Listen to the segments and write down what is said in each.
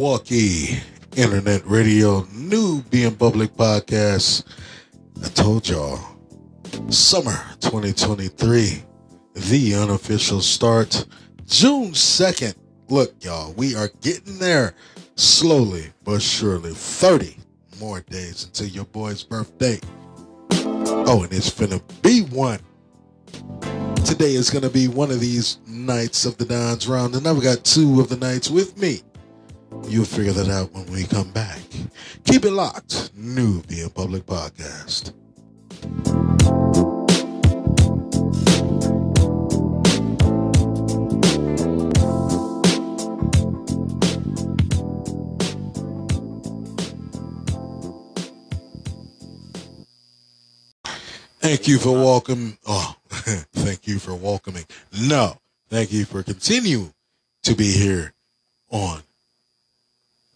Milwaukee Internet Radio, Nubian public podcast. I told y'all, summer 2023, the unofficial start, June 2nd. Look, y'all, we are getting there slowly but surely. 30 more days until your boy's birthday. Oh, and it's finna be one. Today is gonna be one of these nights of the Dons round, and I've got two of the nights with me. You'll figure that out when we come back. Keep it locked. Nubian Public Podcast. Thank you for welcoming. Oh, thank you for welcoming. No, thank you for continuing to be here on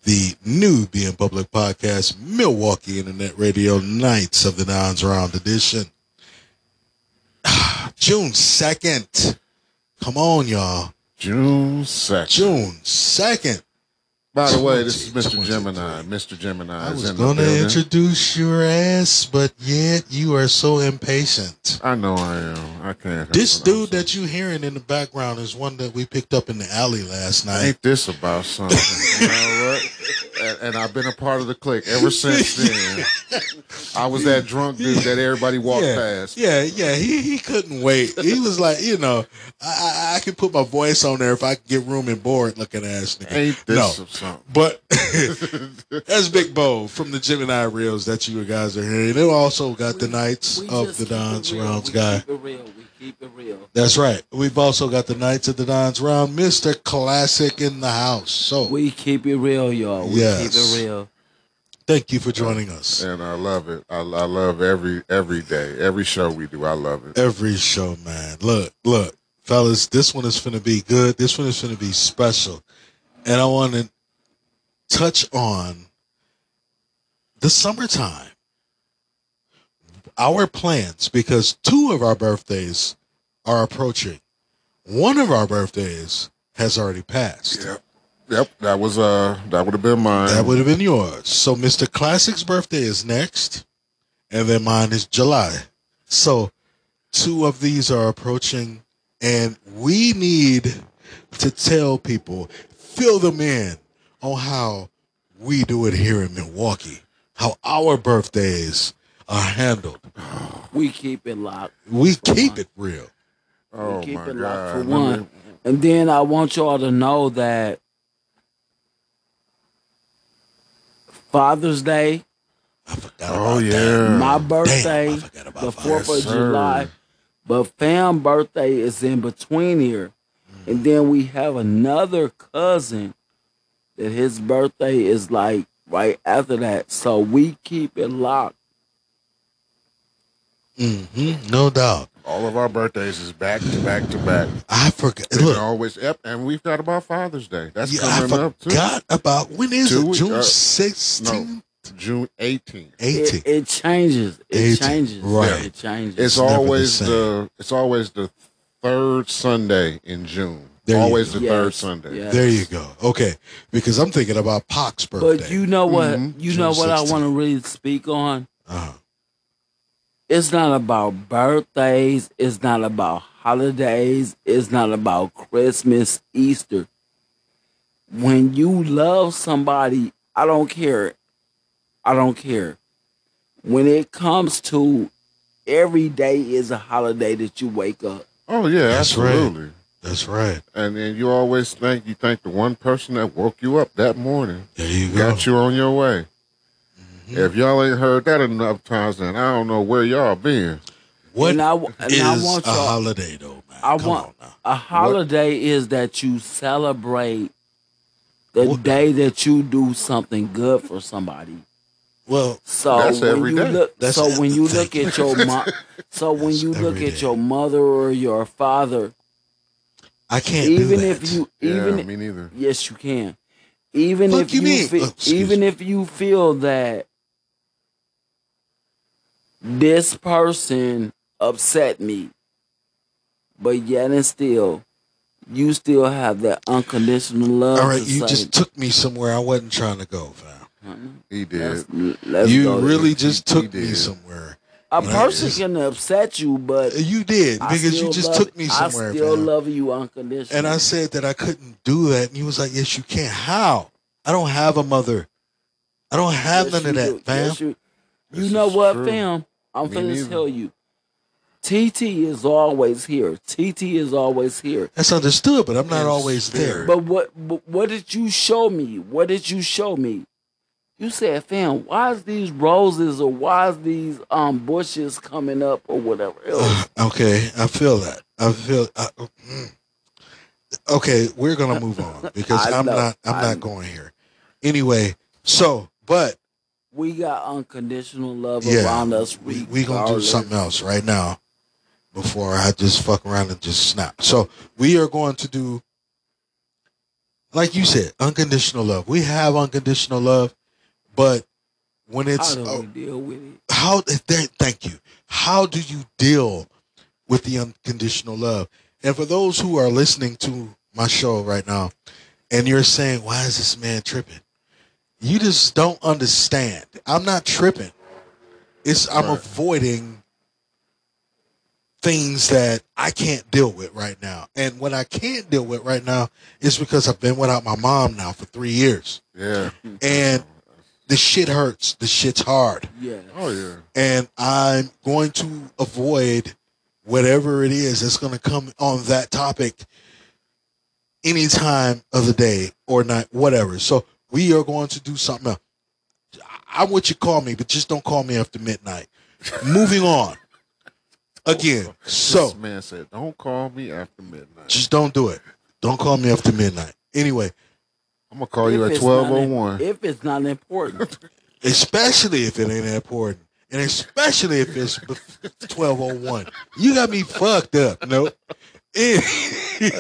the new Being Public Podcast, Milwaukee Internet Radio Nights of the Dons Round Edition. June 2nd. Come on, y'all. June 2nd. June 2nd. By the way, this is Mr. Gemini. Mr. Gemini I was going to introduce your ass, but yet you are so impatient. I know I am. I can't. This dude that you're hearing in the background is one that we picked up in the alley last night. Ain't this about something? you know what? And, and I've been a part of the clique ever since then. I was that drunk dude that everybody walked yeah, past. Yeah, yeah. He he couldn't wait. He was like, you know, I, I I could put my voice on there if I could get room and board looking ass nigga. Ain't this no, something? but that's Big Bo from the Gemini Reels that you guys are hearing. They also got the Knights We of just the keep it Dons real. Rounds we guy. Keep it real. We keep it real. That's right. We've also got the Knights of the Dons Round, Mister Classic in the house. So We keep it real, y'all. We Yes. keep it real. thank you for joining us. And I love it. I, I love every every day, every show we do. I love it. every show, man. Look, look, fellas, this one is gonna be good. This one is gonna be special. And I want to touch on the summertime. Our plans, because two of our birthdays are approaching. One of our birthdays has already passed. Yep. Yep. That was uh that would have been mine. That would have been yours. So Mr. Classic's birthday is next, and then mine is July. So two of these are approaching, and we need to tell people, fill them in on how we do it here in Milwaukee, how our birthdays are handled. We keep it locked. We keep it real. oh we keep my it locked god. for one. me- And then I want y'all to know that Father's Day, I forgot Oh yeah. that. my Damn, birthday, I forgot about the that. Fourth of Yes, sir. July, but fam birthday is in between here, mm. and then we have another cousin that his birthday is like right after that. So we keep it locked. Mhm, no doubt. All of our birthdays is back to back to back. I forgot. And Look, always yep, and we've got about Father's Day. That's Yeah, I coming up too. forgot about when is Two it? weeks- June uh, sixteenth, June 18th. It, eighteenth. it changes. It 18, changes. right. It changes. It's never the always same. the, it's always the third Sunday in June. There always the Yes, third Sunday. yes. There you go. Okay, because I'm thinking about Pac's birthday. But you know what? Mhm. You June know what I want to really speak on. uh It's not about birthdays. It's not about holidays. It's not about Christmas, Easter. When you love somebody, I don't care. I don't care. When it comes to every day is a holiday that you wake up. Oh yeah, That's right. absolutely. that's right. And then you always think you thank the one person that woke you up that morning, There you go. got you on your way. Mhm. If y'all ain't heard that enough times, then I don't know where y'all been. What And I w- and is I want a y'all- holiday though, man? I Come want on now. a holiday is that you celebrate the What- day that you do something good for somebody. Well, So That's when every you day. look, That's so when you look at your mom, so when That's you look at day. your mother or your father, I can't even do if that. you, Yeah, even me neither. yes, you can. Even Fuck if you you, mean? fe- Oh, even me. if you feel that this person upset me, but yet and still, you still have that unconditional love. All right, to you say, just took me somewhere I wasn't trying to go, fam. He let's, did. let's you go there. really just He- he took me somewhere. a you know, person it's- can upset you, but uh, You did because you just love- took me somewhere, I still fam. love you unconditionally. and I said that I couldn't do that, and he was like, "Yes, you can." How? I don't have a mother. I don't have Yes, none of that, do. fam. Yes, you you know what, true. fam? I'm Me finna neither. tell you. TT is always here. TT is always here. That's understood, but I'm not In always there. But what but what did you show me? What did you show me? You said, fam, why is these roses or why is these um bushes coming up or whatever else? okay, I feel that. I feel. I, mm. okay, we're gonna move on because I I'm know. not. I'm I not know. going here. Anyway, so but we got unconditional love yeah, around us. we we gonna do something else right now before I just fuck around and just snap. So we are going to do, like you said, unconditional love. We have unconditional love, but when it's How do we deal with it? how th- thank you how do you deal with the unconditional love and for those who are listening to my show right now and you're saying why is this man tripping you just don't understand i'm not tripping it's i'm Right. avoiding things that i can't deal with right now and what i can't deal with right now is because i've been without my mom now for three years Yeah. and the shit hurts the shit's hard Yeah. Oh yeah. and I'm going to avoid whatever it is that's going to come on that topic any time of the day or night, whatever. So we are going to do something else. I want you to call me, but just don't call me after midnight. Moving on. Again, oh, so this man said, "Don't call me after midnight." just don't do it. Don't call me after midnight. Anyway, I'm gonna call you at it's twelve not oh one. If it's not important. especially if it ain't important. And especially if it's 1201. You got me fucked up. Nope. Hey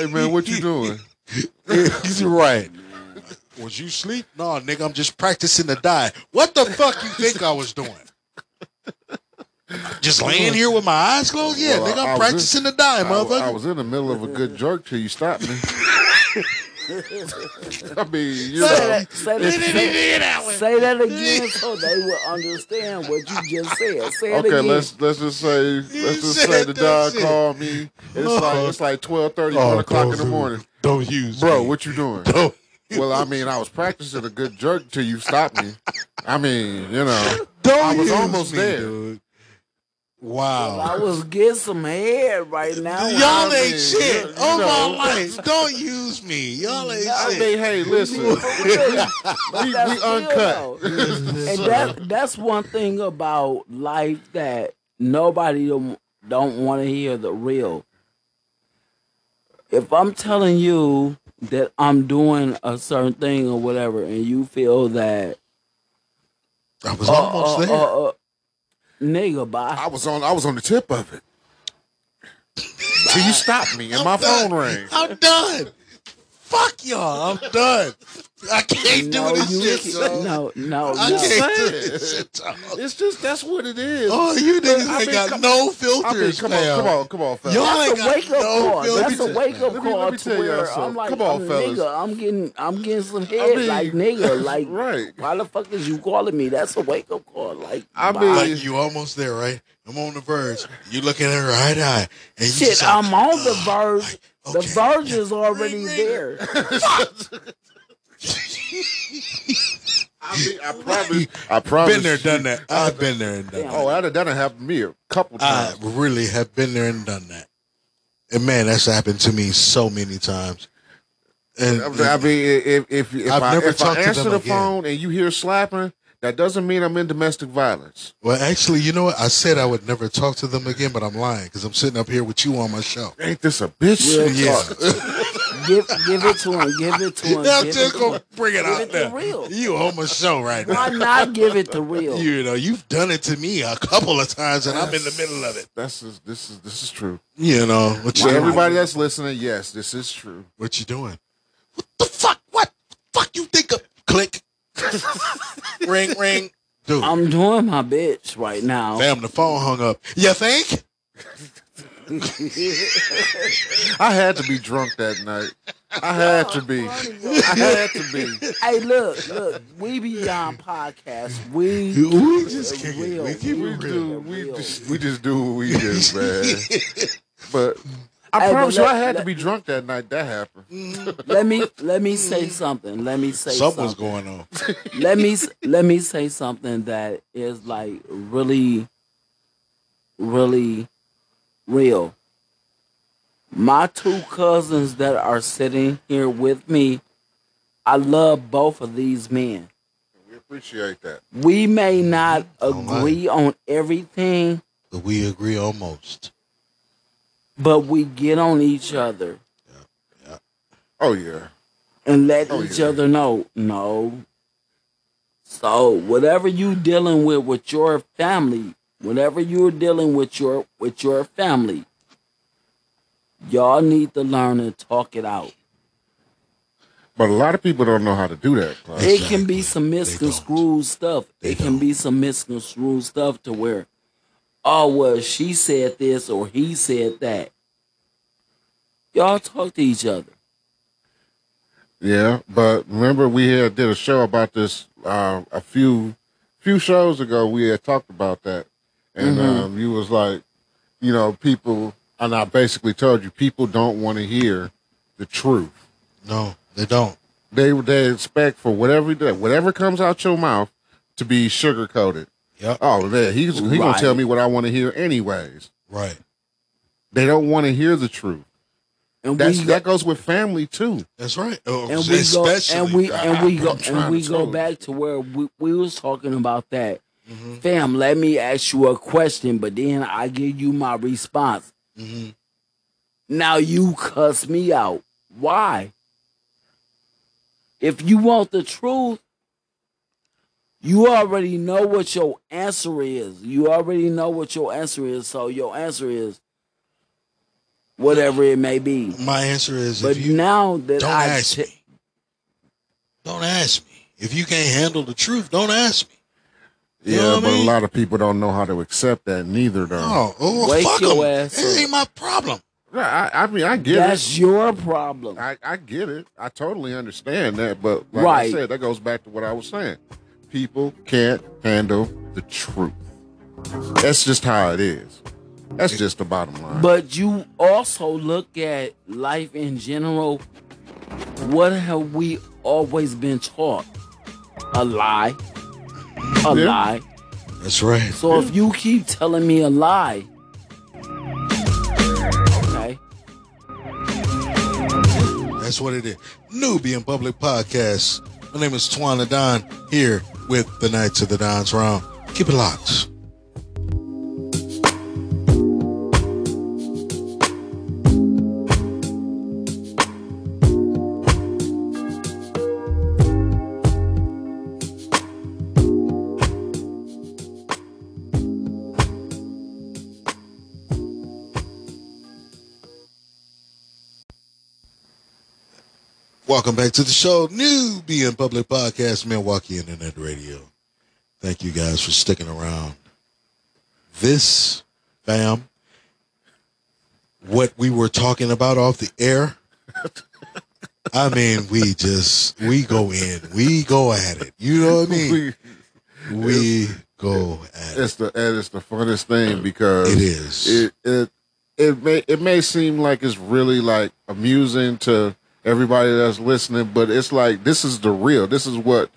man, what you doing? He's right. Was you sleep? No, nigga, I'm just practicing to die. What the fuck you think I was doing? Just laying here with my eyes closed? Yeah, Well, nigga, I- I I'm was practicing to die, I, motherfucker. I was in the middle of a good jerk till you stopped me. I mean, you say, know, that, say, that, say, say that again so they will understand what you just said. Say it okay, again. let's let's just say let's just said say the that dog shit. called me. It's Oh. like it's like 12, 1 o'clock in the morning. Don't use Bro, me. what you doing? Don't- Well, I mean, I was practicing a good jerk till you stopped me. I mean, you know, Don't I was use almost me, there. dude. I was getting some head right now. Y'all I ain't mean, shit. you- you Oh know. my life. Don't use me. Y'all ain't I shit. mean, hey, listen, we, But we uncut. and that that's one thing about life that nobody don't, don't want to hear the real. If I'm telling you that I'm doing a certain thing or whatever, and you feel that I was uh, almost uh, there. uh, uh, nigga, bye. I was on I was on the tip of it. Till you stopped me and my phone rang. I'm done. Fuck y'all. I'm done. I can't no, do this you shit. can't- dog. no, no, I no. can't do this shit. dog. It's just that's what it is. Oh, you niggas I ain't mean, got come- no I mean, filters, come fam. on, come on, come on, fella. Y'all ain't That's a got wake up no call. filters. That's a wake up Let me- call let me to tell where something. I'm like, Come on, I'm fellas. nigga, I'm getting, I'm getting some head, I mean, like nigga, like right. Why the fuck is you calling me? That's a wake up call. Like, I bye. mean- Like you almost there, right? I'm on the verge. You looking at her right eye, and you shit, just like, I'm on the "Ah, verge. like, The okay." verge is already Ring, ring. there. I mean, I probably, I probably Been there, done that. I've been there and done that. Oh, that that done happened to me a couple times. I really have been there and done that. And man, that's happened to me so many times. And I mean, if if if I've I, never if I talked to answer them the again. phone and you hear slapping, that doesn't mean I'm in domestic violence. well, actually, you know what? I said I would never talk to them again, but I'm lying because I'm sitting up here with you on my show. Ain't this a bitch? Real Yeah. talk. give, give it to him. Give it to him. I'm give just it to gonna him. bring it Give out it there. real. You on my show right Why now. not give it to real? You know, you've done it to me a couple of times, and I'm in the middle of it. That's is, this is this is true. You know what you For Why everybody that's listening, yes, this is true. What you doing? What the fuck? What fuck you think of? Click. ring, ring. Dude, I'm doing my bitch right now. damn, the phone hung up. You think? I had to be drunk that night. I had to be. I had to be. Hey, look, look, we beyond podcast. We We just kick it. real. We keep We it do. We Real. just. We just do what we do, man. But I Hey, promise but you, I let- had to be drunk that night. That happened. Mm-hmm. let me let me say mm-hmm. something. Let me say Something's something. going on. let me let me say something that is like really really real my two cousins that are sitting here with me i love both of these men We appreciate that. we may not agree on everything But we agree almost. But we get on each other Yeah, yeah. Oh yeah. and let Oh, each yeah. other know no so whatever you dealing with with your family whatever you're dealing with your with your family y'all need to learn and talk it out But a lot of people don't know how to do that. Clark. it can be some misconstrued stuff They it can don't. be some misconstrued stuff to where oh well she said this or he said that y'all talk to each other Yeah, but remember we had did a show about this uh, a few few shows ago. We had talked about that, and Mhm. um, you was like, you know, people, and I basically told you people don't want to hear the truth. No, they don't. They they expect for whatever whatever comes out your mouth to be sugar coated. Yep. Oh, man, he's he gonna Right. tell me what I want to hear anyways. Right. They don't want to hear the truth. and That's we that goes with family too. That's right. Oh, and we go especially. and we and we go I'm trying and we to go tell you. back to where we, we was talking about that Mhm, fam let me ask you a question but then i give you my response mhm. now you cuss me out why if you want the truth you already know what your answer is you already know what your answer is so your answer is whatever it may be My answer is but if you now that don't i ask t- me. Don't ask me. If you can't handle the truth, don't ask me. You Yeah, know what I but mean? a lot of people don't know how to accept that. Neither though. Oh, oh Wake fuck your 'em. ass It ain't my problem. Yeah, I, I mean, I get that's it. your problem I, I get it. I totally understand that. But like Right. I said, that goes back to what I was saying. People can't handle the truth. That's just how it is. That's just the bottom line. But you also look at life in general. What have we always been taught? A lie. A Yeah. lie. That's right. So if you keep telling me a lie, okay, That's what it is. Nubian Public Podcast. My name is Tawan Don here with the Knights of the Dons round. Keep it locked. Welcome back to the show, Nubian Public Podcast, Milwaukee Internet Radio. Thank you guys for sticking around. This, fam, what we were talking about off the air. I mean, we just we go in, we go at it. You know what I mean? We- We go at it. it's the and it's the funnest thing because It is. it it it may it may seem like it's really like amusing to everybody that's listening, but it's like this is the real. This is what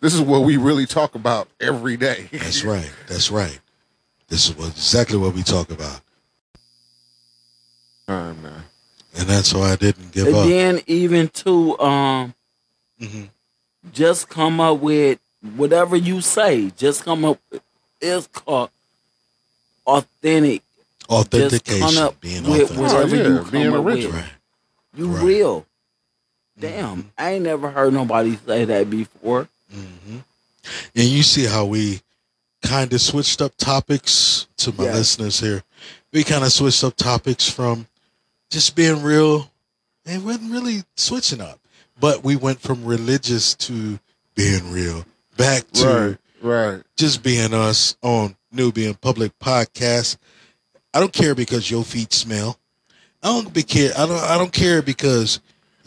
this is what we really talk about every day. That's right. That's right. This is what, exactly what we talk about, Time, man. and that's why I didn't give and up. then even to um, Mhm. just come up with whatever you say. Just come up. It's called authentic. Authentication, up being with authentic. whatever Oh, yeah, you come being up original. with. Right. You Right. real. Damn, I ain't never heard nobody say that before. hmm And you see how we kind of switched up topics to my Yeah. listeners here. We kind of switched up topics from just being real. It wasn't really switching up, but we went from religious to being real, back to Right, right. just being us on Nubian Public Podcast. I don't care because your feet smell. I don't be care. I don't. I don't care because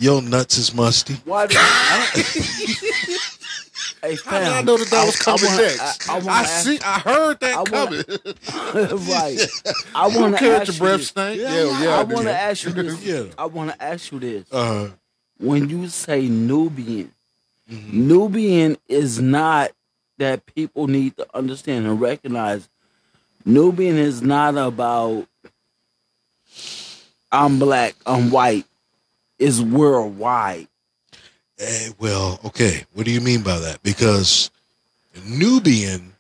your nuts is musty. Why do I don't, Hey, How did I fam, know that that was I- I coming wanna- next? I, I, I, wanna ask- see. I heard that I wanna- coming. right. I want to Care ask your you breath this. stink? Yeah, Yeah, yeah, yeah. I want to ask you this. Yeah. I want to ask you this. Uh, When you say Nubian, Nubian is not that people need to understand and recognize. Nubian is not about I'm black, I'm white. It's worldwide. eh, well, okay. What do you mean by that? Because Nubian.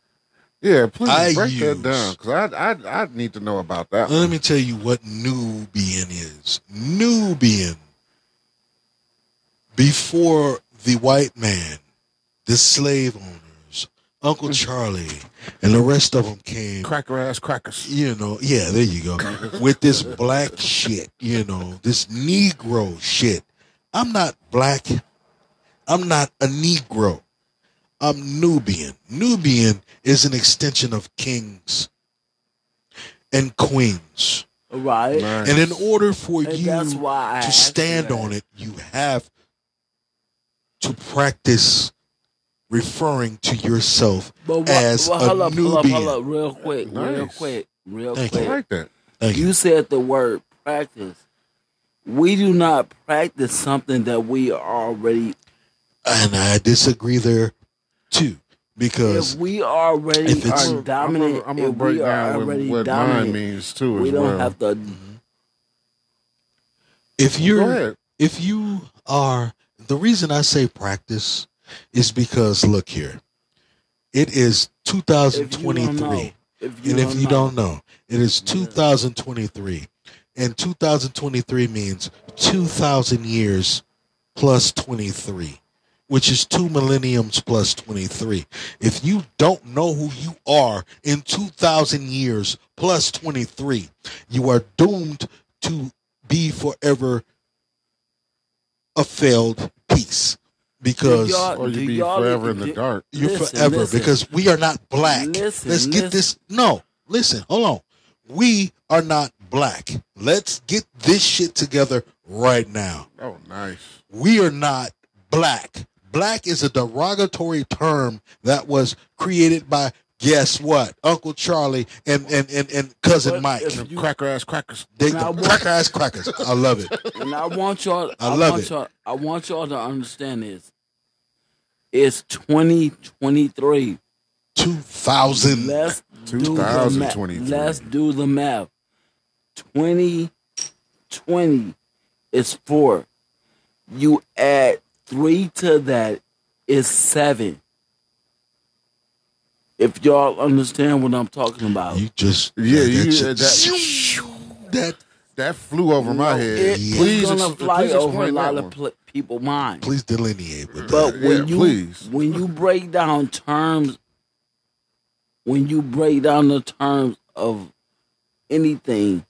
Yeah, please I break use- that down because I, I I need to know about that. Let me tell you what Nubian is. Nubian. Before the white man, the slave owners, Uncle Charlie, and the rest of them came. Cracker ass crackers. you know, yeah, there you go. With this black shit, you know, this Negro shit. I'm not black. I'm not a Negro. I'm Nubian. Nubian is an extension of kings and queens. Right? Nice. And in order for And you that's why to stand on it, you have to practice referring to yourself But what, as well, a hold up, hold up, hold up, real quick, real quick, real Thank I quick. like that. Thank you. You said the word practice. We do not practice something that we are already. And I disagree there too, because If we already If it's- are I'm dominant, gonna, I'm gonna if we are already what, what dominant, mine means too. we don't well. have to. if you're if you are the reason I say practice is because look here, it is If 2023. know, if and if you know. don't know, it is 2023. And 2023 means 2,000 years plus 23, which is two millenniums plus 23. If you don't know who you are in 2,000 years plus 23, you are doomed to be forever a failed piece because y'all- Or you be forever in the dark. you're Listen, forever listen. because we are not black. Listen, Let's get listen. this. No, listen, hold on. We are not black. Let's get this shit together right now. Oh, nice. We are not black. Black is a derogatory term that was created by guess what? Uncle Charlie and and and, and cousin But Mike. if you- cracker ass crackers. They the what- cracker ass crackers. I love it. And I want y'all. I I, love want it. y'all. I want y'all to understand this. It's 2023. Two thousand. Let's do the math. 2023. Let's do the math. 2020 is four. You add three to that is seven. If y'all understand what I'm talking about. You just Yeah, that you shit- that, that that flew over my head. It, please, it's gonna fly please over a lot of one. pl- people minds. please delineate with that. But when Yeah, you please. when you break down terms, when you break down the terms of anything,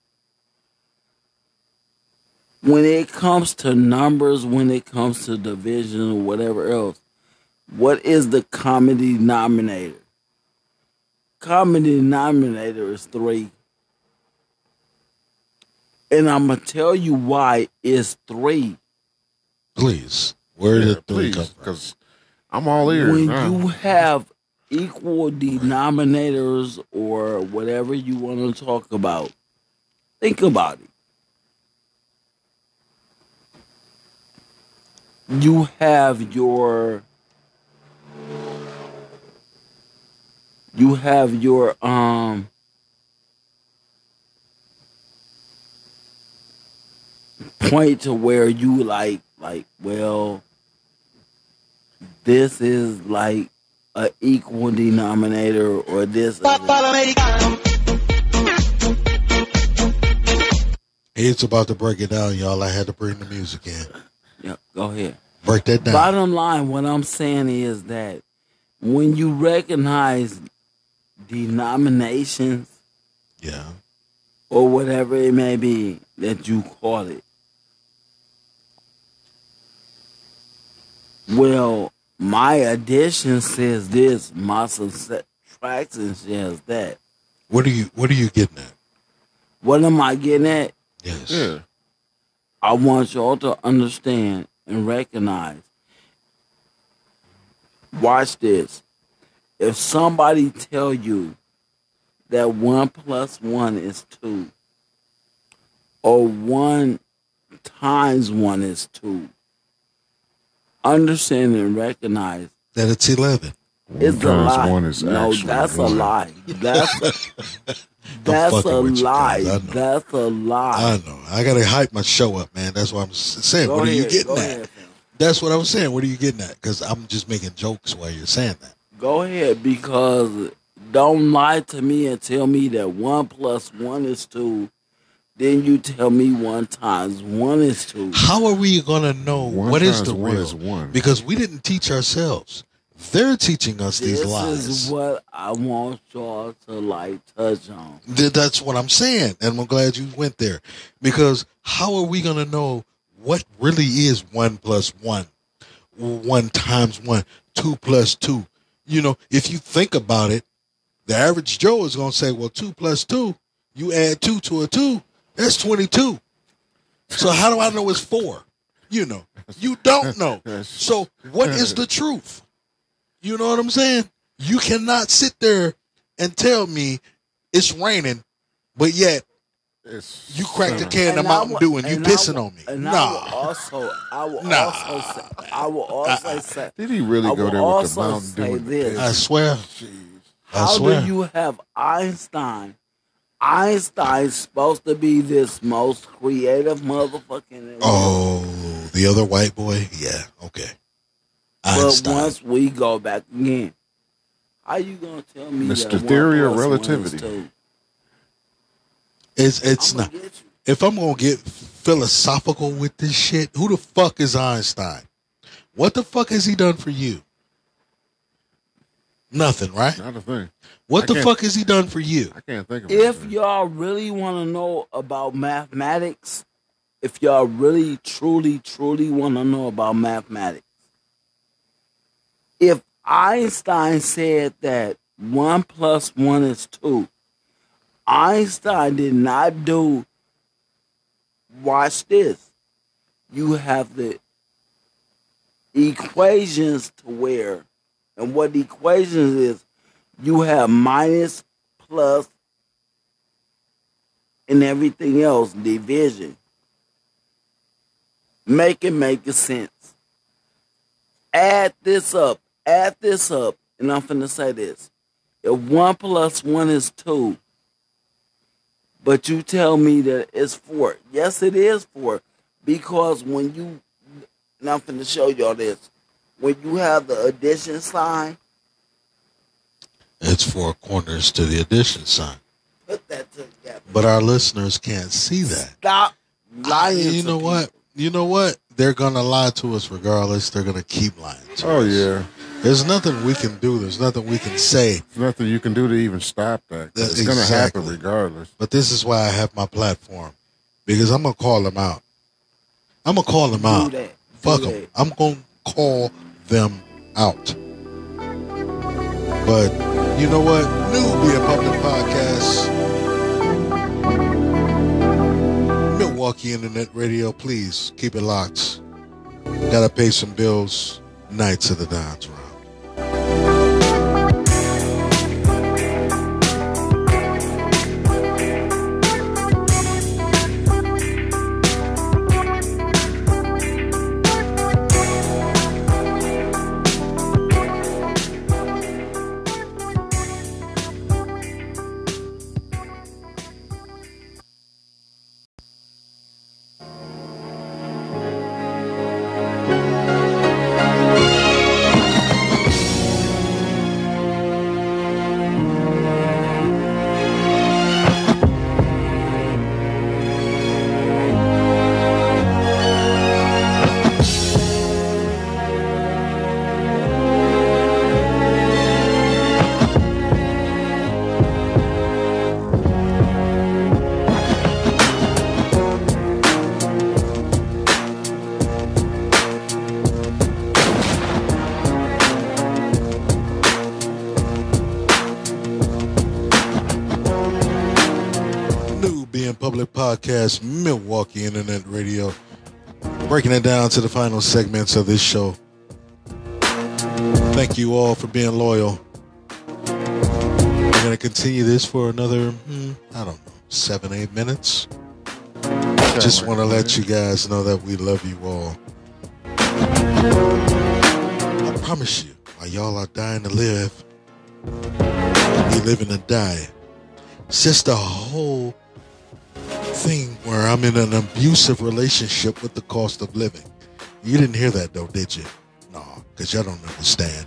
when it comes to numbers, when it comes to division or whatever else, what is the common denominator? Common denominator is three. And I'm gonna tell you why it's three. Please, where Yeah, did the three please, come from? because I'm all ears when now. you have equal denominators or whatever you want to talk about, think about it. You have your you have your um point to where you like like well this is like a equal denominator or this It's about to break it down, y'all. I had to bring the music in. yeah, go ahead Break that down. bottom line what i'm saying is that when you recognize denominations yeah. or whatever it may be that you call it well my addition says this my subtraction says that What are you What are you getting at? What am I getting at? Yes. Yeah. I want y'all to understand and recognize. Watch this. If somebody tell you that one plus one is two, or one times one is two, understand and recognize That it's 11. it's a lie. one is no, actually that's a lie. That's a, that's a lie. guys. I know. That's a lie. I know. I got to hype my show up, man. That's what I'm saying. Go what are you getting go at? ahead. That's what I'm saying. What are you getting at? Because I'm just making jokes while you're saying that. Go ahead, because don't lie to me and tell me that one plus one is two. Then you tell me one times one is two. How are we going to know One what is times the one real? is one. Because we didn't teach ourselves. They're teaching us these lies. This is what I want y'all to like touch on. That's what I'm saying, and I'm glad you went there. Because how are we going to know what really is one plus one, one times one, two plus two? You know, if you think about it, the average Joe is going to say, "Well, two plus two, you add two to a two, that's twenty-two." So how do I know it's four? You know, you don't know. So what is the truth? You know what I'm saying? You cannot sit there and tell me it's raining, but yet It's you cracked the uh, can of And Mountain will- Dew and you and pissing will- on me. And I will Nah, also, I will Nah, also, say, I will also say, Did he really I go there with the Mountain Dew? and the this. I swear. Jeez. I how swear. do you have Einstein? Einstein's supposed to be this most creative motherfucker in the world. Oh, the other white boy? Yeah, okay. But Einstein. once we go back again, how you gonna tell me Mr. that one Theory of plus one is Relativity. two? It's it's I'ma not. get you. If I'm gonna get philosophical with this shit, who the fuck is Einstein? What the fuck has he done for you? Nothing, right? Not a thing. What I the fuck has he done for you? I can't think of If anything. y'all really want to know about mathematics, if y'all really, truly, truly want to know about mathematics, if Einstein said that one plus one is two, Einstein did not do, watch this, you have the equations to where, and what the equations is, you have minus, plus, and everything else, division. Make it make it sense. Add this up, add this up, and I'm finna say this. If one plus one is two, but you tell me that it's four. Yes, it is four. Because when you, and I'm finna show y'all this, when you have the addition sign, It's four corners to the addition sign. put that together. But our listeners can't see that. Stop I, lying. you to know people. what? You know what? They're gonna lie to us regardless. They're gonna keep lying to Oh us. yeah, There's nothing we can do. There's nothing we can say. there's nothing you can do to even stop that. 'cause That- It's gonna happen regardless. But this is why I have my platform because I'm gonna call them out. I'm gonna call them Do out. that. Fuck them. I'm gonna call them out. But you know what? New Be a Public Podcast. Milwaukee Internet Radio, please keep it locked. Gotta pay some bills. Knights of the Dons round. Podcast, Milwaukee Internet Radio. Breaking it down to the final segments of this show. Thank you all for being loyal. We're going to continue this for another, hmm, I don't know, seven, eight minutes. Just want to let you guys know that we love you all. I promise you, while y'all are dying to live, we living to die. It's just a whole thing where I'm in an abusive relationship with the cost of living. You didn't hear that though, did you? No, because y'all don't understand.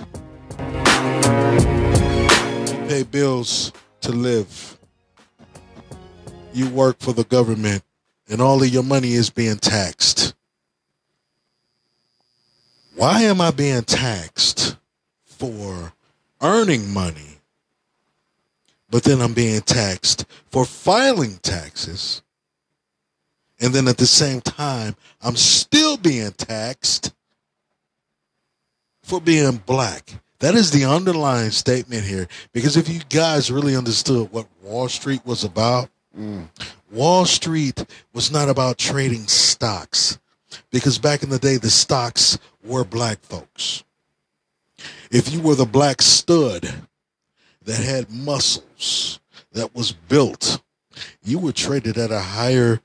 You pay bills to live. You work for the government, and all of your money is being taxed. Why am I being taxed for earning money? but then I'm being taxed for filing taxes. And then at the same time, I'm still being taxed for being black. That is the underlying statement here. Because if you guys really understood what Wall Street was about, mm. Wall Street was not about trading stocks. Because back in the day, the stocks were black folks. If you were the black stud, that had muscles, that was built, you were traded at a higher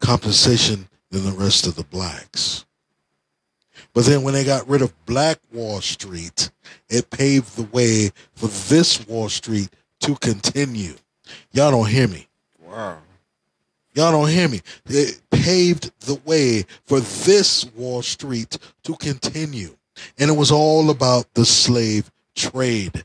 compensation than the rest of the blacks. But then when they got rid of Black Wall Street, it paved the way for this Wall Street to continue. Y'all don't hear me. Wow. Y'all don't hear me. It paved the way for this Wall Street to continue. And it was all about the slave trade.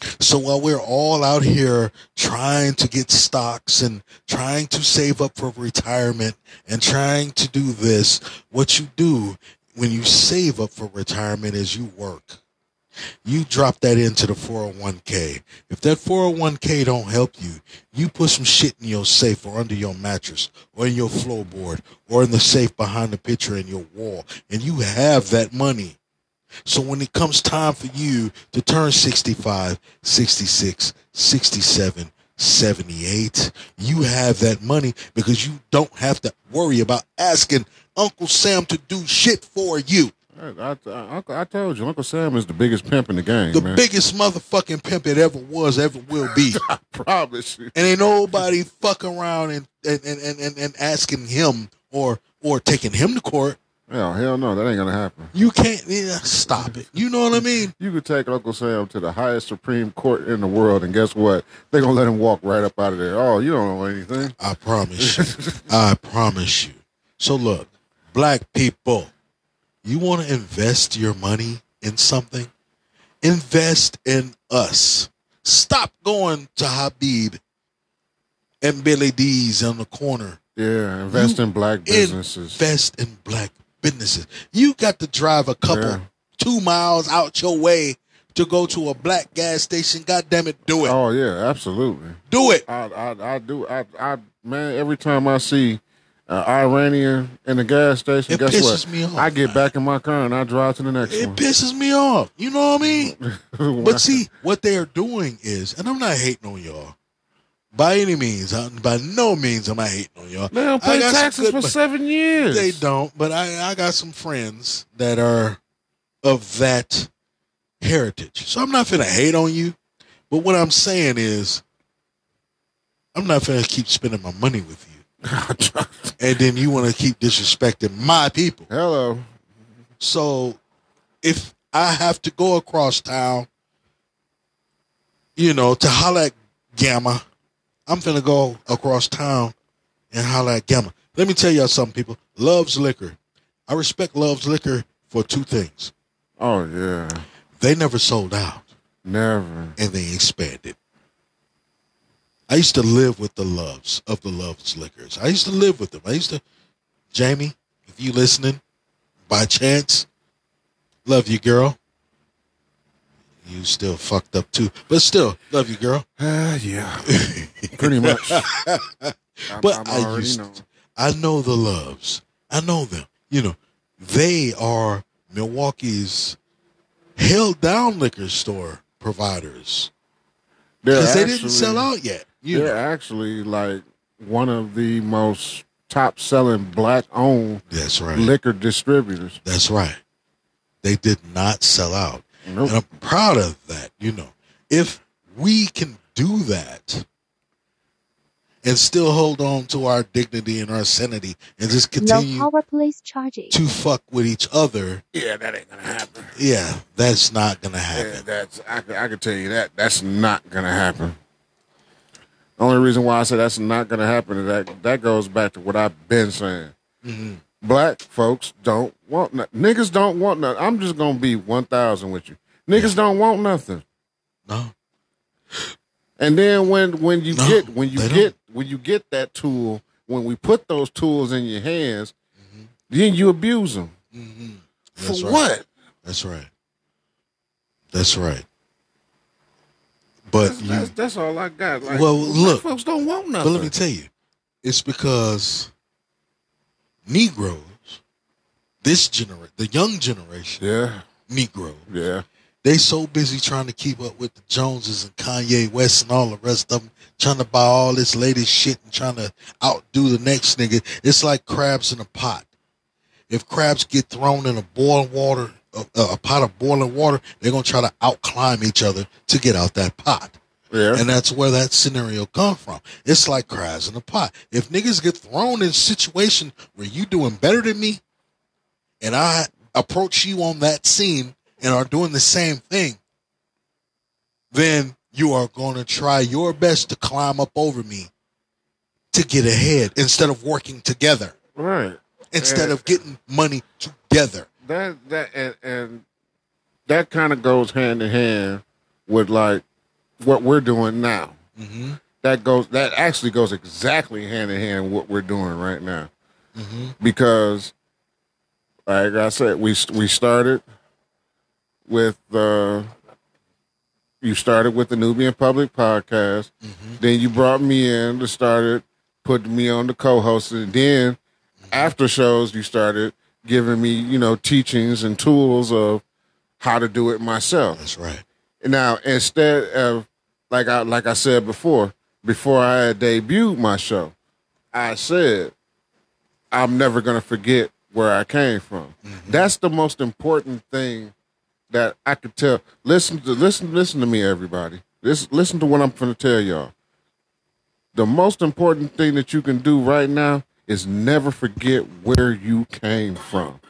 So while we're all out here trying to get stocks and trying to save up for retirement and trying to do this, what you do when you save up for retirement is you work. You drop that into the 401k. If that 401k don't help you, you put some shit in your safe or under your mattress or in your floorboard or in the safe behind the picture in your wall and you have that money. So when it comes time for you to turn 65, 66, 67, 78, you have that money because you don't have to worry about asking Uncle Sam to do shit for you. I, I, I, told you, Uncle Sam is the biggest pimp in the game. The man. biggest motherfucking pimp it ever was, ever will be. I promise you. And ain't nobody fucking around and, and, and, and, and asking him or or taking him to court Hell, hell no, that ain't gonna happen. You can't yeah, stop it. You know what I mean? You could take Uncle Sam to the highest Supreme Court in the world, and guess what? They're gonna let him walk right up out of there. Oh, you don't know anything. I promise you. I promise you. So look, black people, you want to invest your money in something? Invest in us. Stop going to Habib and Billy D's on the corner. Yeah, invest you in black businesses. Invest in black businesses. You got to drive a couple yeah. two miles out your way to go to a black gas station. God damn it, do it. Oh yeah, absolutely. Do it. I I, I do. I I man, every time I see uh, Iranian in the gas station, it guess pisses what? Me off, I get back in my car and I drive to the next it one. It pisses me off. You know what I mean? but see, what they are doing is, and I'm not hating on y'all by any means. I, by no means am I hating on y'all. They don't pay taxes good, for seven years. They don't, but I, I got some friends that are of that heritage. So I'm not finna hate on you. But what I'm saying is, I'm not finna keep spending my money with you. and then you want to keep disrespecting my people. Hello. So if I have to go across town, you know, to holler at Gamma I'm finna go across town and holler at Gamma. Let me tell y'all something, people. Love's Liquor. I respect Love's Liquor for two things. Oh yeah. They never sold out. Never. And they expanded. I used to live with the loves of the Love's Liquors. I used to live with them. I used to Jamie, if you listening, by chance, love you, girl you still fucked up too. But still, love you, girl. Uh, yeah, pretty much. but I'm, I'm i used, know. I know the loves. I know them. You know, they are Milwaukee's held down liquor store providers because they didn't sell out yet. they're know. actually like one of the most top selling black owned That's right. liquor distributors. That's right. They did not sell out. Nope. And I'm proud of that. You know, if we can do that and still hold on to our dignity and our sanity and just Low continue power please charging. to fuck with each other, Yeah, that ain't gonna happen. yeah, that's not going to Yeah, happen. that's I, can- I can tell you that that's not gonna happen. The only reason why I say that's not gonna happen is that that goes back to what I've been saying. Mhm. Black folks don't want nothing. Niggas don't want nothing. I'm just gonna be one thousand with you. Niggas don't want nothing. No. And then when when you No, get when you get when you get that tool, when we put those tools in your hands, then you abuse them. hmm For right. what? That's right. That's right. But That's, you, that's, that's all I got. Like, Well, look. folks don't want nothing. but nothing. let me tell you, it's because Negroes, this generation, the young generation, yeah, Negroes, yeah. they so busy trying to keep up with the Joneses and Kanye West and all the rest of them, trying to buy all this latest shit and trying to outdo the next nigga. It's like crabs in a pot. If crabs get thrown in a boiling water, a, a pot of boiling water, they're gonna try to outclimb each other to get out that pot. Yeah. And that's where that scenario come from. It's like cries in a pot. If niggas get thrown in a situation where you doing better than me, and I approach you on that scene and are doing the same thing, then you are going to try your best to climb up over me to get ahead instead of working together, right. instead Yeah. of getting money together. That that and, and that kind of goes hand in hand with like what we're doing now. Mm-hmm. That goes that actually goes exactly hand in hand with what we're doing right now. Mm-hmm. Because, like I said, we we started with uh, you started with the Nubian Public Podcast. Mm-hmm. Then you brought me in to started putting me on the co-host, and then after shows you started giving me you know teachings and tools of how to do it myself. That's right. Now instead of like I like I said before, before I had debuted my show, I said I'm never gonna forget where I came from. Mm-hmm. That's the most important thing that I could tell. Listen to listen listen to me, everybody. This listen to what I'm gonna tell y'all. The most important thing that you can do right now is never forget where you came from.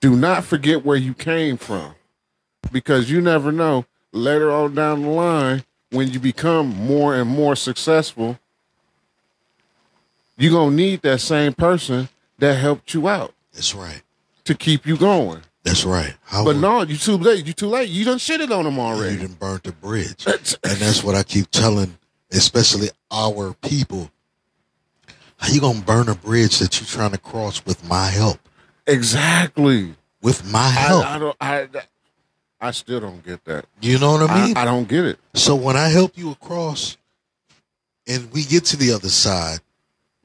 Do not forget where you came from because you never know later on down the line when you become more and more successful you're going to need that same person that helped you out That's right. to keep you going That's right. How but no you too late you too late you done shitted on them already. you done burnt the bridge. and that's what I keep telling, especially our people. How you gonna burn a bridge that you're trying to cross with my help? exactly With my I, help. I don't I I still don't get that you know what I mean? I, I don't get it so when I help you across and we get to the other side,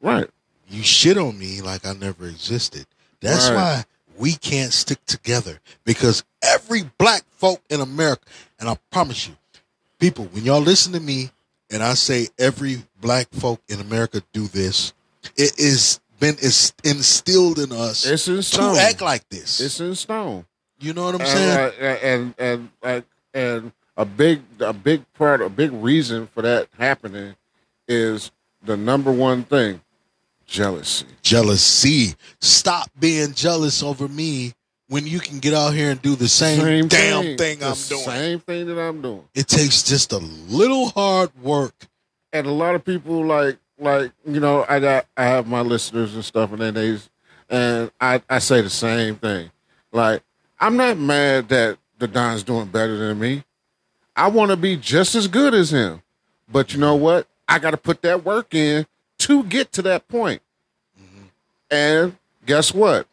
right you shit on me like I never existed. That's Right. why we can't stick together because every black folk in America, and I promise you, people, when y'all listen to me and I say every black folk in America do this, it is been instilled in us it's in to act like this. it's in stone you know what I'm saying? and, uh, and and and and a big a big part a big reason for that happening is the number one thing jealousy Jealousy. Stop being jealous over me when you can get out here and do the same, damn thing, The I'm doing. same thing that i'm doing It takes just a little hard work. and a lot of people like like you know i got i have my listeners and stuff and then they and i i say the same thing like i'm not mad that the don's doing better than me i want to be just as good as him but you know what i got to put that work in to get to that point. point and guess what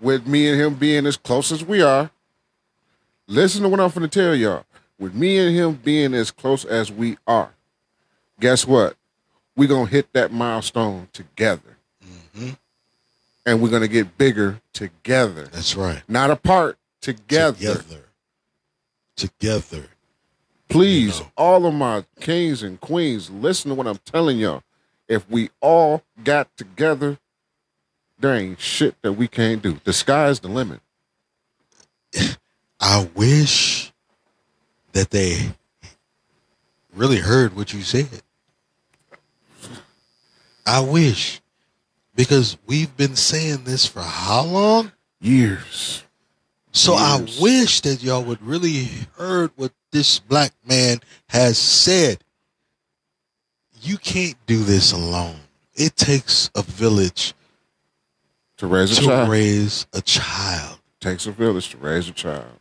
with me and him being as close as we are listen to what i'm going to tell y'all with me and him being as close as we are guess what? We're going to hit that milestone together. Mhm. And we're going to get bigger together. That's right. Not apart, together. Together. Together. Please, You know. all of my kings and queens, listen to what I'm telling y'all. if we all got together, there ain't shit that we can't do. The sky's the limit. I wish that they really heard what you said. I wish. Because we've been saying this for how long? Years. So I wish that y'all would really heard what this black man has said. You can't do this alone. It takes a village To raise a to child. raise a child. Takes a village to raise a child.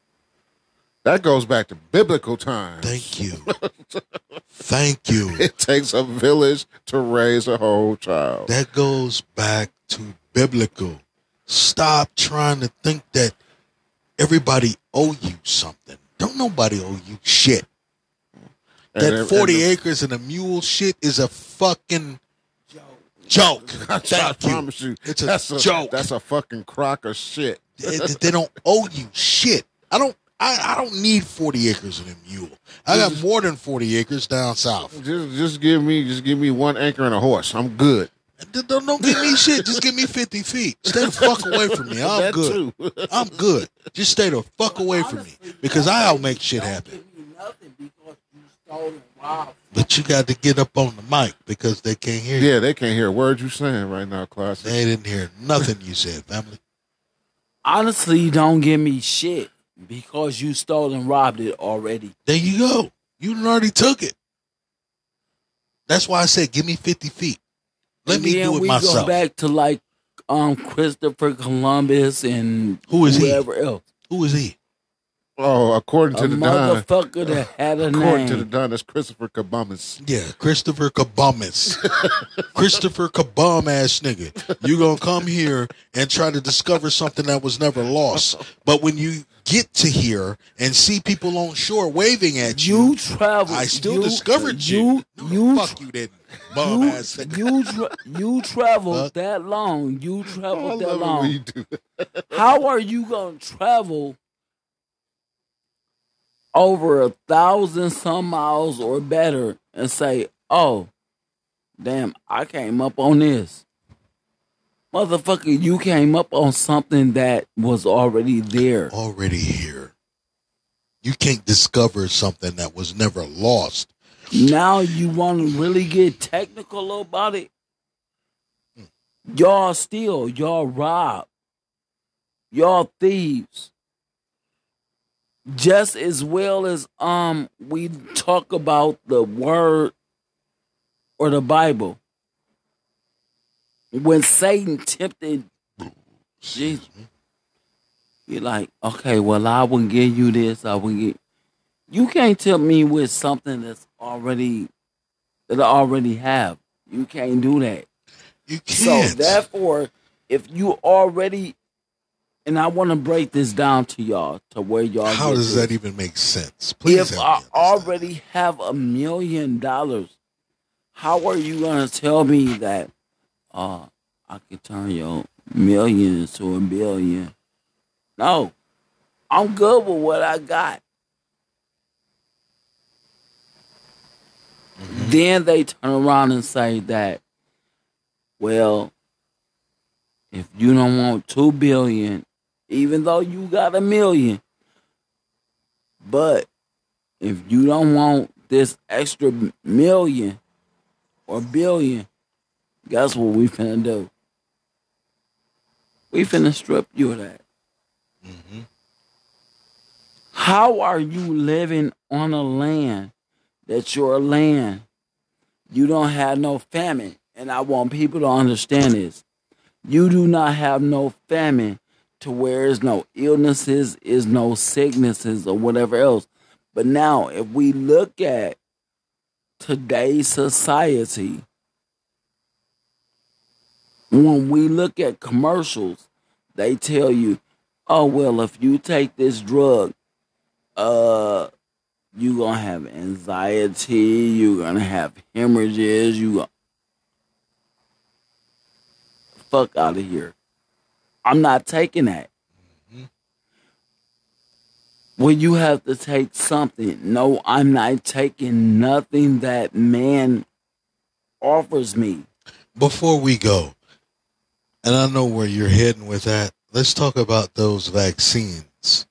That goes back to biblical times. Thank you. Thank you. It takes a village to raise a whole child. That goes back to biblical. Stop trying to think that everybody owe you something. Don't nobody owe you shit. And- That and- 40 and- acres and a mule shit is a fucking joke. I Thank you. promise you, It's a that's a joke. That's a fucking crock of shit. They, they don't owe you shit. I don't. I, I don't need 40 acres and a mule. I got more than 40 acres down south. Just just give me just give me one anchor and a horse. I'm good. Don't, don't, don't give me shit. Just give me 50 feet. Stay the fuck away from me. I'm that good. too. I'm good. Just stay the fuck away from me because I'll make shit happen. Give me nothing because you stole and robbed. But you got to get up on the mic because they can't hear you. yeah, they can't hear a word you saying right now, class. They didn't hear nothing you said, family. Honestly, you don't give me shit because you stole and robbed it already. There you go. You already took it. That's why I said, give me 50 feet. Let And me then do it we myself. go back to like um Christopher Columbus and Who is he? whoever else. Who is he? Oh, according A to the Don, motherfucker that had a according name. to the Don, that's Christopher Columbus. Yeah, Christopher Kabumis. Christopher Kabum ass nigga. You gonna come here and try to discover something that was never lost. But when you get to here and see people on shore waving at you, you travel. I still you, discovered you. You No, you fuck you didn't. Bum you ass you, tra- you traveled Fuck. that long. You traveled that it when long. that. How are you gonna travel over a thousand some miles or better and say, "Oh, damn, I came up on this"? Motherfucker, you came up on something that was already there. Already here. You can't discover something that was never lost. Now you want to really get technical about it? Y'all steal, y'all rob, y'all thieves. Just as well as um we talk about the word or the Bible. When Satan tempted Jesus, you're like, okay, well, I will give you this, I will give you can't tempt me with something that's already that I already have. You can't do that. You So can't. So therefore, if you already and I want to break this down to y'all to where y'all How does that even make sense? Please if I already have a million dollars, how are you gonna tell me that uh I can turn your million to a billion? No. I'm good with what I got. Then they turn around and say that, well, if you don't want two billion, even though you got a million, but if you don't want this extra million or billion, guess what we finna do? We finna strip you of that. Mhm. How are you living on a land that's your land? You don't have no famine. And I want people to understand this. You do not have no famine to where is no illnesses, is no sicknesses or whatever else. But now if we look at today's society, when we look at commercials, they tell you, oh well, if you take this drug, uh you're gonna have anxiety, you're gonna have hemorrhages, you gonna fuck out of here. I'm not taking that. Well, you have to take something. No, I'm not taking nothing that man offers me. before we go, and I know where you're heading with that, let's talk about those vaccines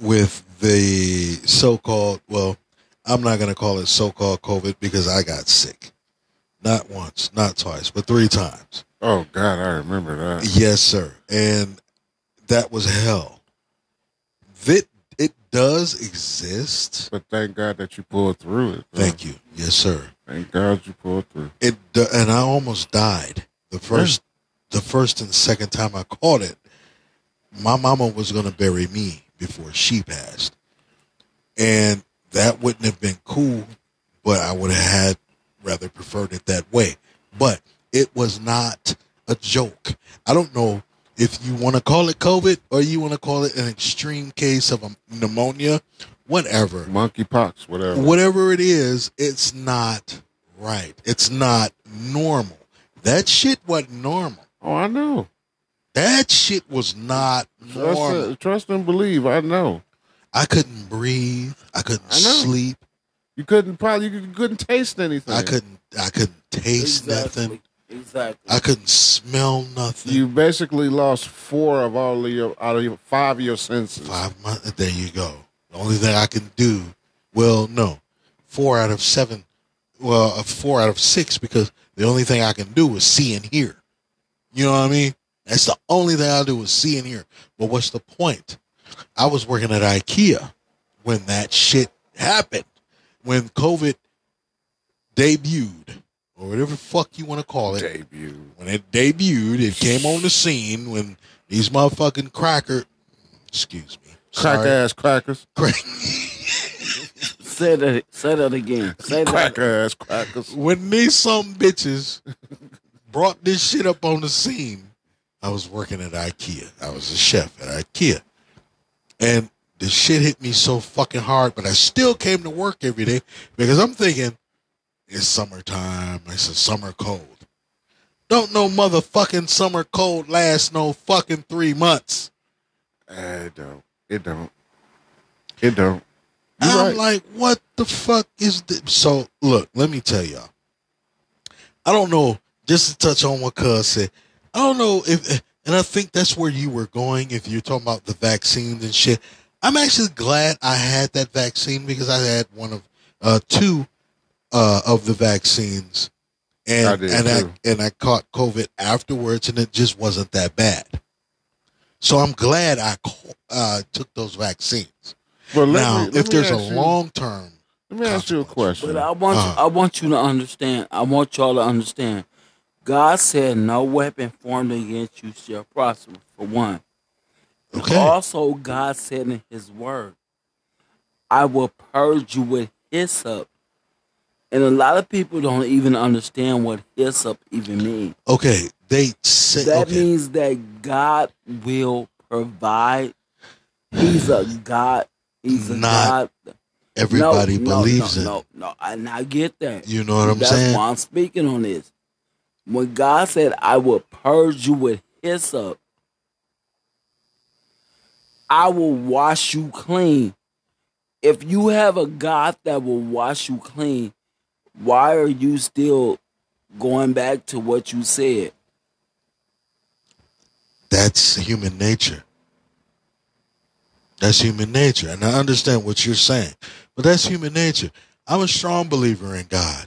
with the so called, well, I'm not going to call it so called COVID because I got sick. Not once, not twice, but three times. Oh God, I remember that. Yes, sir. And that was hell. It, it does exist. But thank God that you pulled through it. bro. Thank you. Yes, sir. Thank God you pulled through. It and I almost died the first, the first and second time I caught it. My mama was going to bury me before she passed, and that wouldn't have been cool. But I would have had rather preferred it that way. But it was not a joke. I don't know if you want to call it COVID or you want to call it an extreme case of a pneumonia, whatever Monkeypox, whatever. whatever it is, it's not right. It's not normal. That shit wasn't normal. Oh, I know. That shit was not Trust, normal. uh, trust and believe. I know. I couldn't breathe. I couldn't I know. sleep. You couldn't probably you couldn't taste anything. I couldn't. I couldn't taste nothing. Exactly. I couldn't smell nothing. You basically lost four of all of your out of your five of your senses. Five months. There you go. The only thing I can do. Well, no, four out of seven. Well, a four out of six because the only thing I can do is see and hear. You know what I mean? That's the only thing I do is see and hear. But what's the point? I was working at IKEA when that shit happened. When COVID debuted, or whatever the fuck you want to call it. Debut. When it debuted, it came on the scene when these motherfucking cracker, excuse me, Crack ass crackers. crack, Say that. Say that again. Say that. Crack ass crackers. when these some bitches brought this shit up on the scene, I was working at IKEA. I was a chef at IKEA. And the shit hit me so fucking hard, but I still came to work every day because I'm thinking, it's summertime, it's a summer cold. Don't no motherfucking summer cold last no fucking three months. Eh, It don't. It don't. It don't. You I'm right. like, what the fuck is this? So, look, let me tell y'all. I don't know, just to touch on what Cuz said, I don't know if, and I think that's where you were going if you're talking about the vaccines and shit. I'm actually glad I had that vaccine because I had one of, uh, two, uh, of the vaccines. And, I did and I, and I caught COVID afterwards and it just wasn't that bad. So I'm glad I, uh, took those vaccines. But let now, me- let if me there's a long term, let me ask you a question. But I want Uh. you, I want you to understand. I want y'all to understand. God said, "No weapon formed against you shall prosper." For one. Okay. Also, God said in His Word, "I will purge you with hyssop." And a lot of people don't even understand what hyssop even means. okay, they say That okay. means that God will provide. He's a God. He's a Not God. everybody no, believes no, it. No, no, and I get that. You know what I'm That's saying? why I'm speaking on this. When God said, I will purge you with hyssop, I will wash you clean. If you have a God that will wash you clean, why are you still going back to what you said? That's human nature. That's human nature. And I understand what you're saying. But that's human nature. I'm a strong believer in God.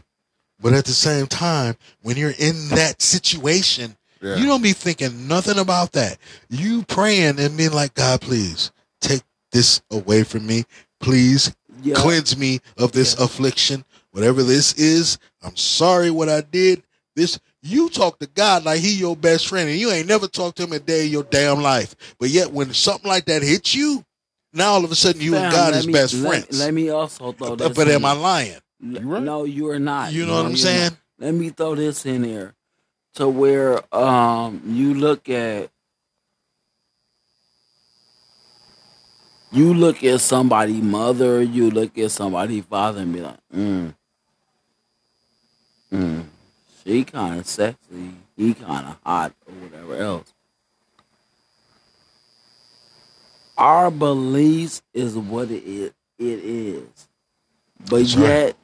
But at the same time, when you're in that situation, Yeah. you don't be thinking nothing about that. You praying and being like, God, please take this away from me. Please Yeah. cleanse me of this affliction, whatever this is. I'm sorry what I did. This you talk to God like he your best friend, and you ain't never talked to him a day of your damn life. But yet, when something like that hits you, now all of a sudden you and God is me- best let- friends. Let me also throw but this but am I lying? You right. No, you are not. You know what I'm saying? not. Let me throw this in there to where um you look at you look at somebody mother, you look at somebody father and be like, mm, mm, she kind of sexy, he kind of hot, or whatever else. Our beliefs is what it is. It is. But That's right. yet,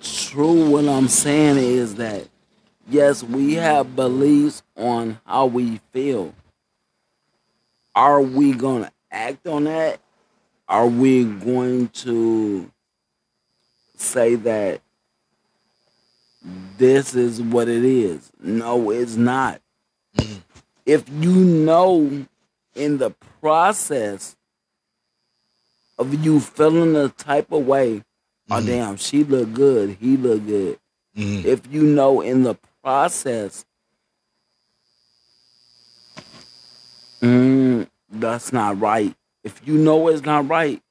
true, what I'm saying is that Yes, we have beliefs on how we feel. Are we going to act on that? Are we going to say that this is what it is? No, it's not. Mm-hmm. If you know in the process of you feeling the type of way, oh Mhm. damn, she look good, he look good. Mhm. If you know in the process, mm, that's not right. If you know it's not right,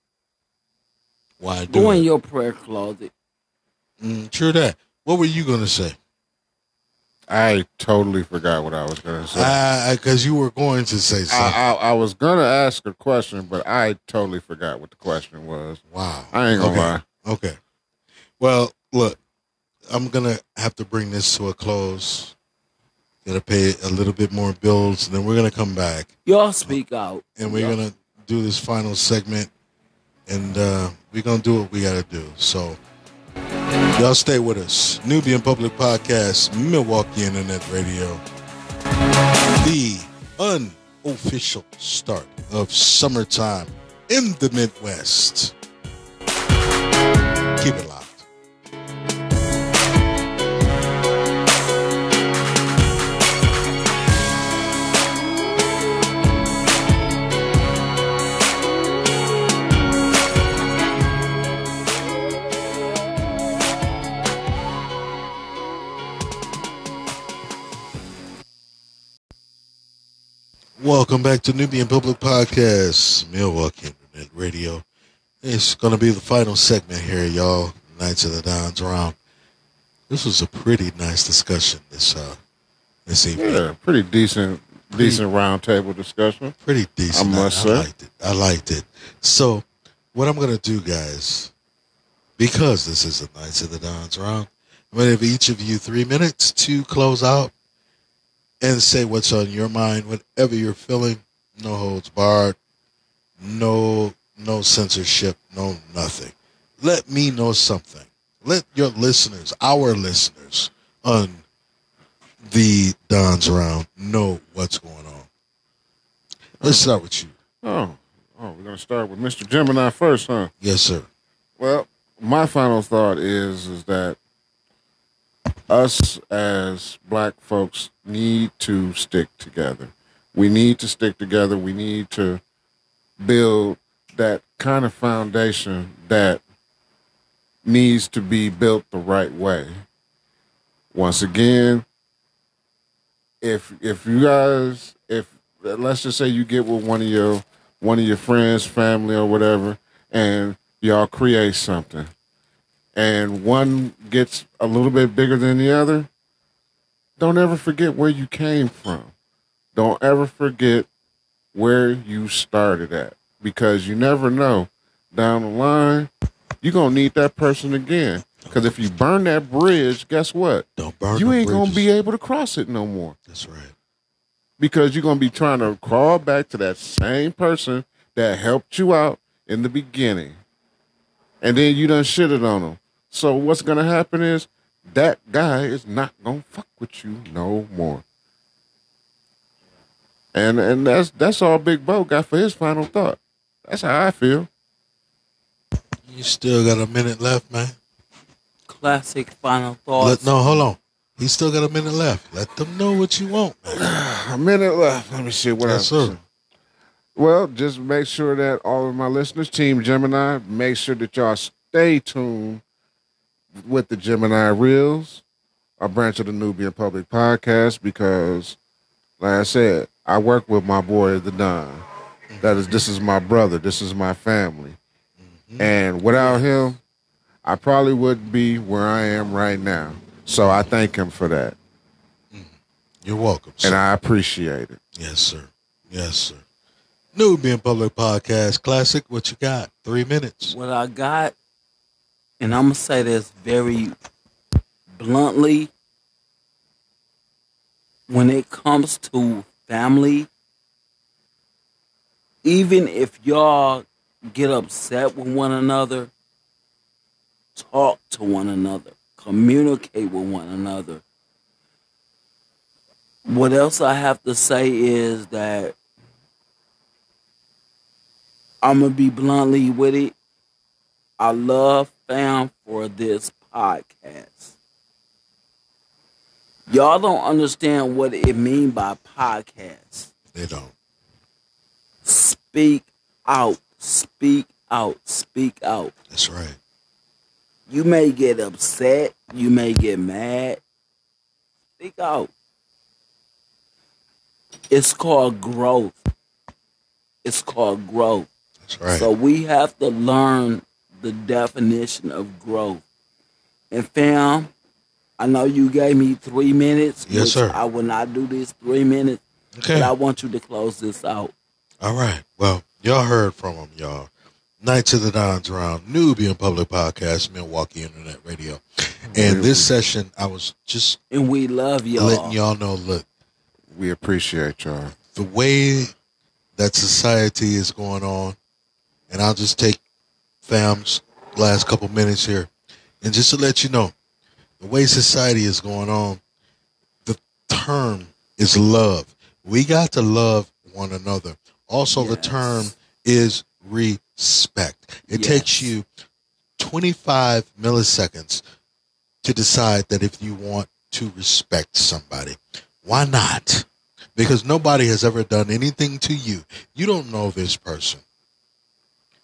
Why do go in it? your prayer closet. Mm, true that. What were you gonna say? I totally forgot what I was going to say. Because you were going to say something. I, I, I was going to ask a question, but I totally forgot what the question was. wow. I ain't going to Okay. lie. Okay. Well, look, I'm gonna have to bring this to a close. Gonna pay a little bit more bills, and then we're gonna come back Y'all speak out. and we're Y'all- gonna do this final segment, and uh, we're gonna do what we gotta do. So, y'all stay with us. Nubian Public Podcast, Milwaukee Internet Radio, the unofficial start of summertime in the Midwest. Keep it locked. Welcome back to Nubian Public Podcast, Milwaukee Internet Radio. It's going to be the final segment here, y'all. Knights of the Dons round. This was a pretty nice discussion this uh this evening. Yeah, pretty decent, decent roundtable discussion. Pretty decent. I must I, say. liked it. I liked it. So, what I'm going to do, guys, because this is the Knights of the Dons round, I'm going to give each of you three minutes to close out and say what's on your mind, whatever you're feeling. No holds barred. No, no censorship. No nothing. Let me know something. Let your listeners, our listeners, on the Dons round know what's going on. Let's start with you. Oh, oh, we're gonna start with Mr. Gemini first, huh? Yes, sir. Well, my final thought is is that us as black folks need to stick together. We need to stick together. We need to build that kind of foundation that needs to be built the right way. Once again, if if you guys if let's just say you get with one of your one of your friends, family or whatever, and y'all create something and one gets a little bit bigger than the other, don't ever forget where you came from. Don't ever forget where you started at because you never know down the line you're going to need that person again. Because if you burn that bridge, guess what? Don't burn. you ain't going to be able to cross it no more That's right. because you're going to be trying to crawl back to that same person that helped you out in the beginning. And then you done shitted on them. So what's going to happen is that guy is not going to fuck with you no more. And and that's that's all Big Bo got for his final thought. That's how I feel. You still got a minute left, man. Classic final Let, thoughts. no, hold on. He still got a minute left. Let them know what you want, man. A minute left. Let me see what Yes, else. sir. Well, just make sure that all of my listeners, Team Gemini, make sure that y'all stay tuned with the Gemini Reels, a branch of the Nubian Public Podcast, because, like I said, I work with my boy, the Don. That is, this is my brother. This is my family. Mm-hmm. And without him, I probably wouldn't be where I am right now. So I thank him for that. Mm-hmm. You're welcome. Sir. And I appreciate it. yes, sir. Yes, sir. Nubian Public Podcast Classic. What you got? Three minutes. What I got, and I'm gonna say this very bluntly. When it comes to family, even if y'all get upset with one another, talk to one another, communicate with one another. What else I have to say is that I'm gonna be bluntly with it. I love fam for this podcast. Y'all don't understand what it mean by podcast. They don't. Speak out, speak out, speak out. That's right. You may get upset, you may get mad. Speak out. It's called growth. It's called growth. That's right. So we have to learn the definition of growth. And fam, I know you gave me three minutes. Yes, sir. I will not do this three minutes, okay. but I want you to close this out. All right. Well, y'all heard from him, y'all. Knights of the Dons Round, Nubian Public Podcast, Milwaukee Internet Radio. And this session, I was just And we love y'all. letting y'all know, look, We appreciate y'all. the way that society is going on, and I'll just take fam's last couple minutes here, and just to let you know, the way society is going on, the term is love. We got to love one another. Also, the term is respect. It Yes. takes you 25 milliseconds to decide that if you want to respect somebody. Why not? Because nobody has ever done anything to you. You don't know this person.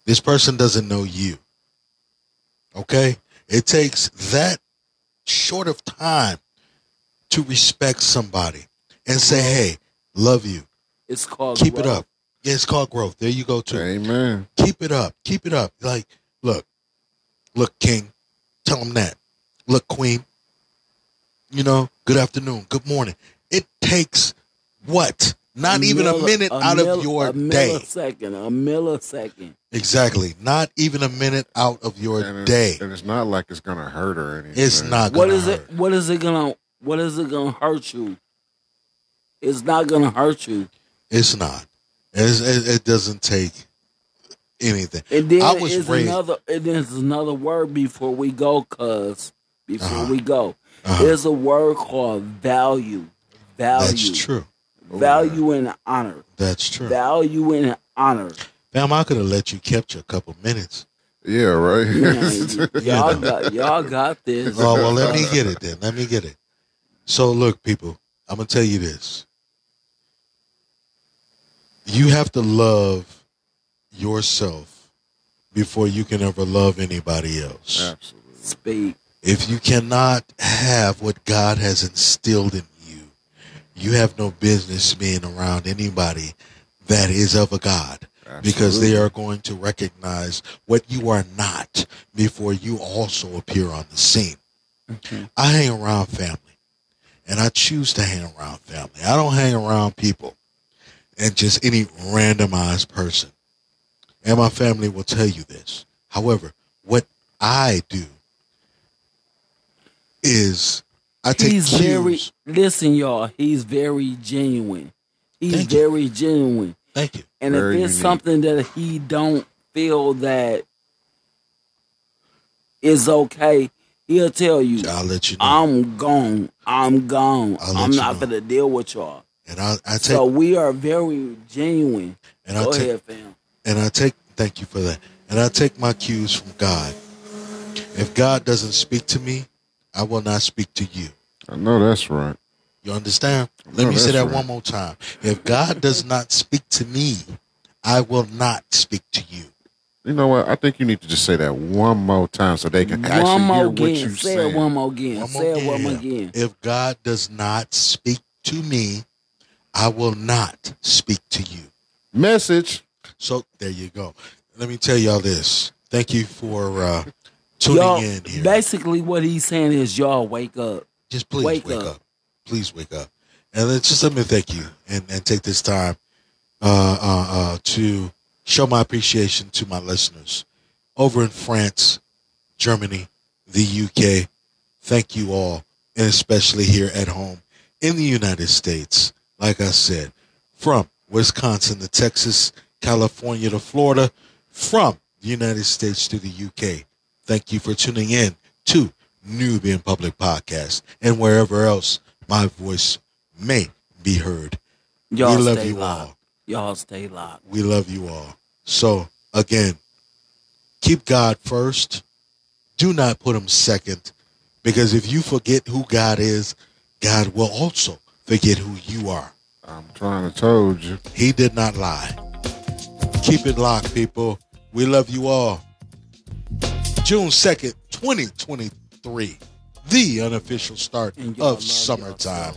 This person doesn't know you. Okay? It takes that short of time to respect somebody and say, hey, love you. It's called Keep it up. Yeah, it's called growth. There you go, too Amen. keep it up. Keep it up. Like, look, look, King, tell him that. Look, Queen, you know, good afternoon, good morning. It takes what? Not even a milli- minute out mil- of your a day. millisecond, a millisecond. Exactly. Not even a minute out of your And day. and it's not like it's gonna hurt or anything. It's not What gonna is it? What is it gonna? What is it gonna hurt you? It's not gonna hurt you. It's not. It's, it, it doesn't take anything. And then I was raised- another. And there's another word before we go, cuz before Uh-huh. we go, Uh-huh. there's a word called value. Value. That's true. Value and honor. That's true. Value and honor. Damn, I could have let you capture a couple minutes. Yeah, right. Man, y'all got y'all got this. Oh well, let me get it then. Let me get it. So look, people, I'm gonna tell you this. You have to love yourself before you can ever love anybody else. Absolutely. Speak. If you cannot have what God has instilled in you, have no business being around anybody that is of a God because they are going to recognize what you are not before you also appear on the scene. Mm-hmm. I hang around family and I choose to hang around family. I don't hang around people and just any randomized person. And my family will tell you this. However, what I do is I take He's cues. very listen, y'all. He's very genuine. He's Thank you. very genuine. Thank you. And Very if it's unique. something that he don't feel that is okay, he'll tell you, I'll let you know. I'm gone. I'm gone. I'll let I'm not know. gonna deal with y'all. and I, I take So we are very genuine. and I Go take ahead, fam. and I take thank you for that. And I take my cues from God. If God doesn't speak to me, I will not speak to you. I know that's right. You understand? Let me say that right. one more time. If God does not speak to me, I will not speak to you. You know what? I think you need to just say that one more time so they can actually One hear more what you Say saying. it one more again. One more Say it one more again. again. If God does not speak to me, I will not speak to you. Message. So there you go. Let me tell y'all this. Thank you for uh, tuning Y'all, in here. basically what he's saying is y'all wake up. Just please Wake wake, up. up. Please wake up. And let's just let me thank you and, and take this time uh, uh, uh, to show my appreciation to my listeners over in France, Germany, the UK. Thank you all, and especially here at home in the United States. Like I said, from Wisconsin to Texas, California to Florida, from the United States to the UK. Thank you for tuning in to Nubian Public Podcast and wherever else my voice may be heard. Y'all we love stay you locked. all. Y'all stay locked. We love you all. So, again, keep God first. Do not put him second because if you forget who God is, God will also forget who you are. I'm trying to told you. He did not lie. Keep it locked, people. We love you all. June 2nd, 2023, the unofficial start And y'all love of summertime.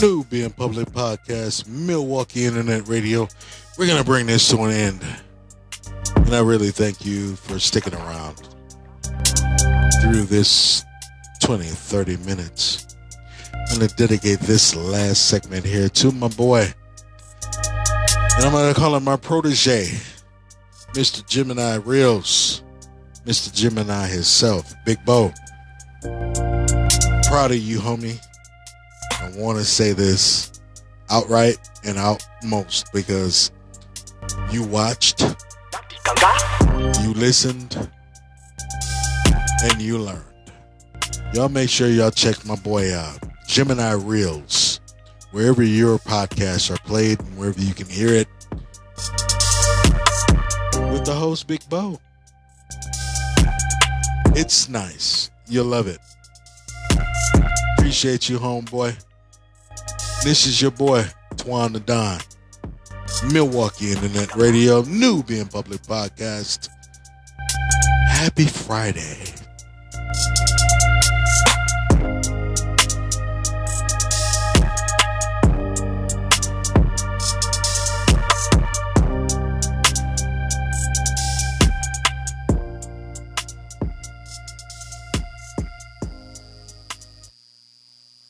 Nubian Public Podcast, Milwaukee Internet Radio. We're going to bring this to an end. And I really thank you for sticking around through this 20, 30 minutes. I'm going to dedicate this last segment here to my boy. And I'm going to call him my protege, Mr. Gemini Reels, Mr. Gemini himself, Big Bo. Proud of you, homie. I want to say this outright and outmost because you watched, you listened, and you learned. Y'all make sure y'all check my boy out, Gemini Reels, wherever your podcasts are played and wherever you can hear it. With the host, Big Bo. It's nice. You'll love it. Appreciate you, homeboy. This is your boy, Twan the Don. Milwaukee Internet Radio, Nubian Public Podcast. Happy Friday.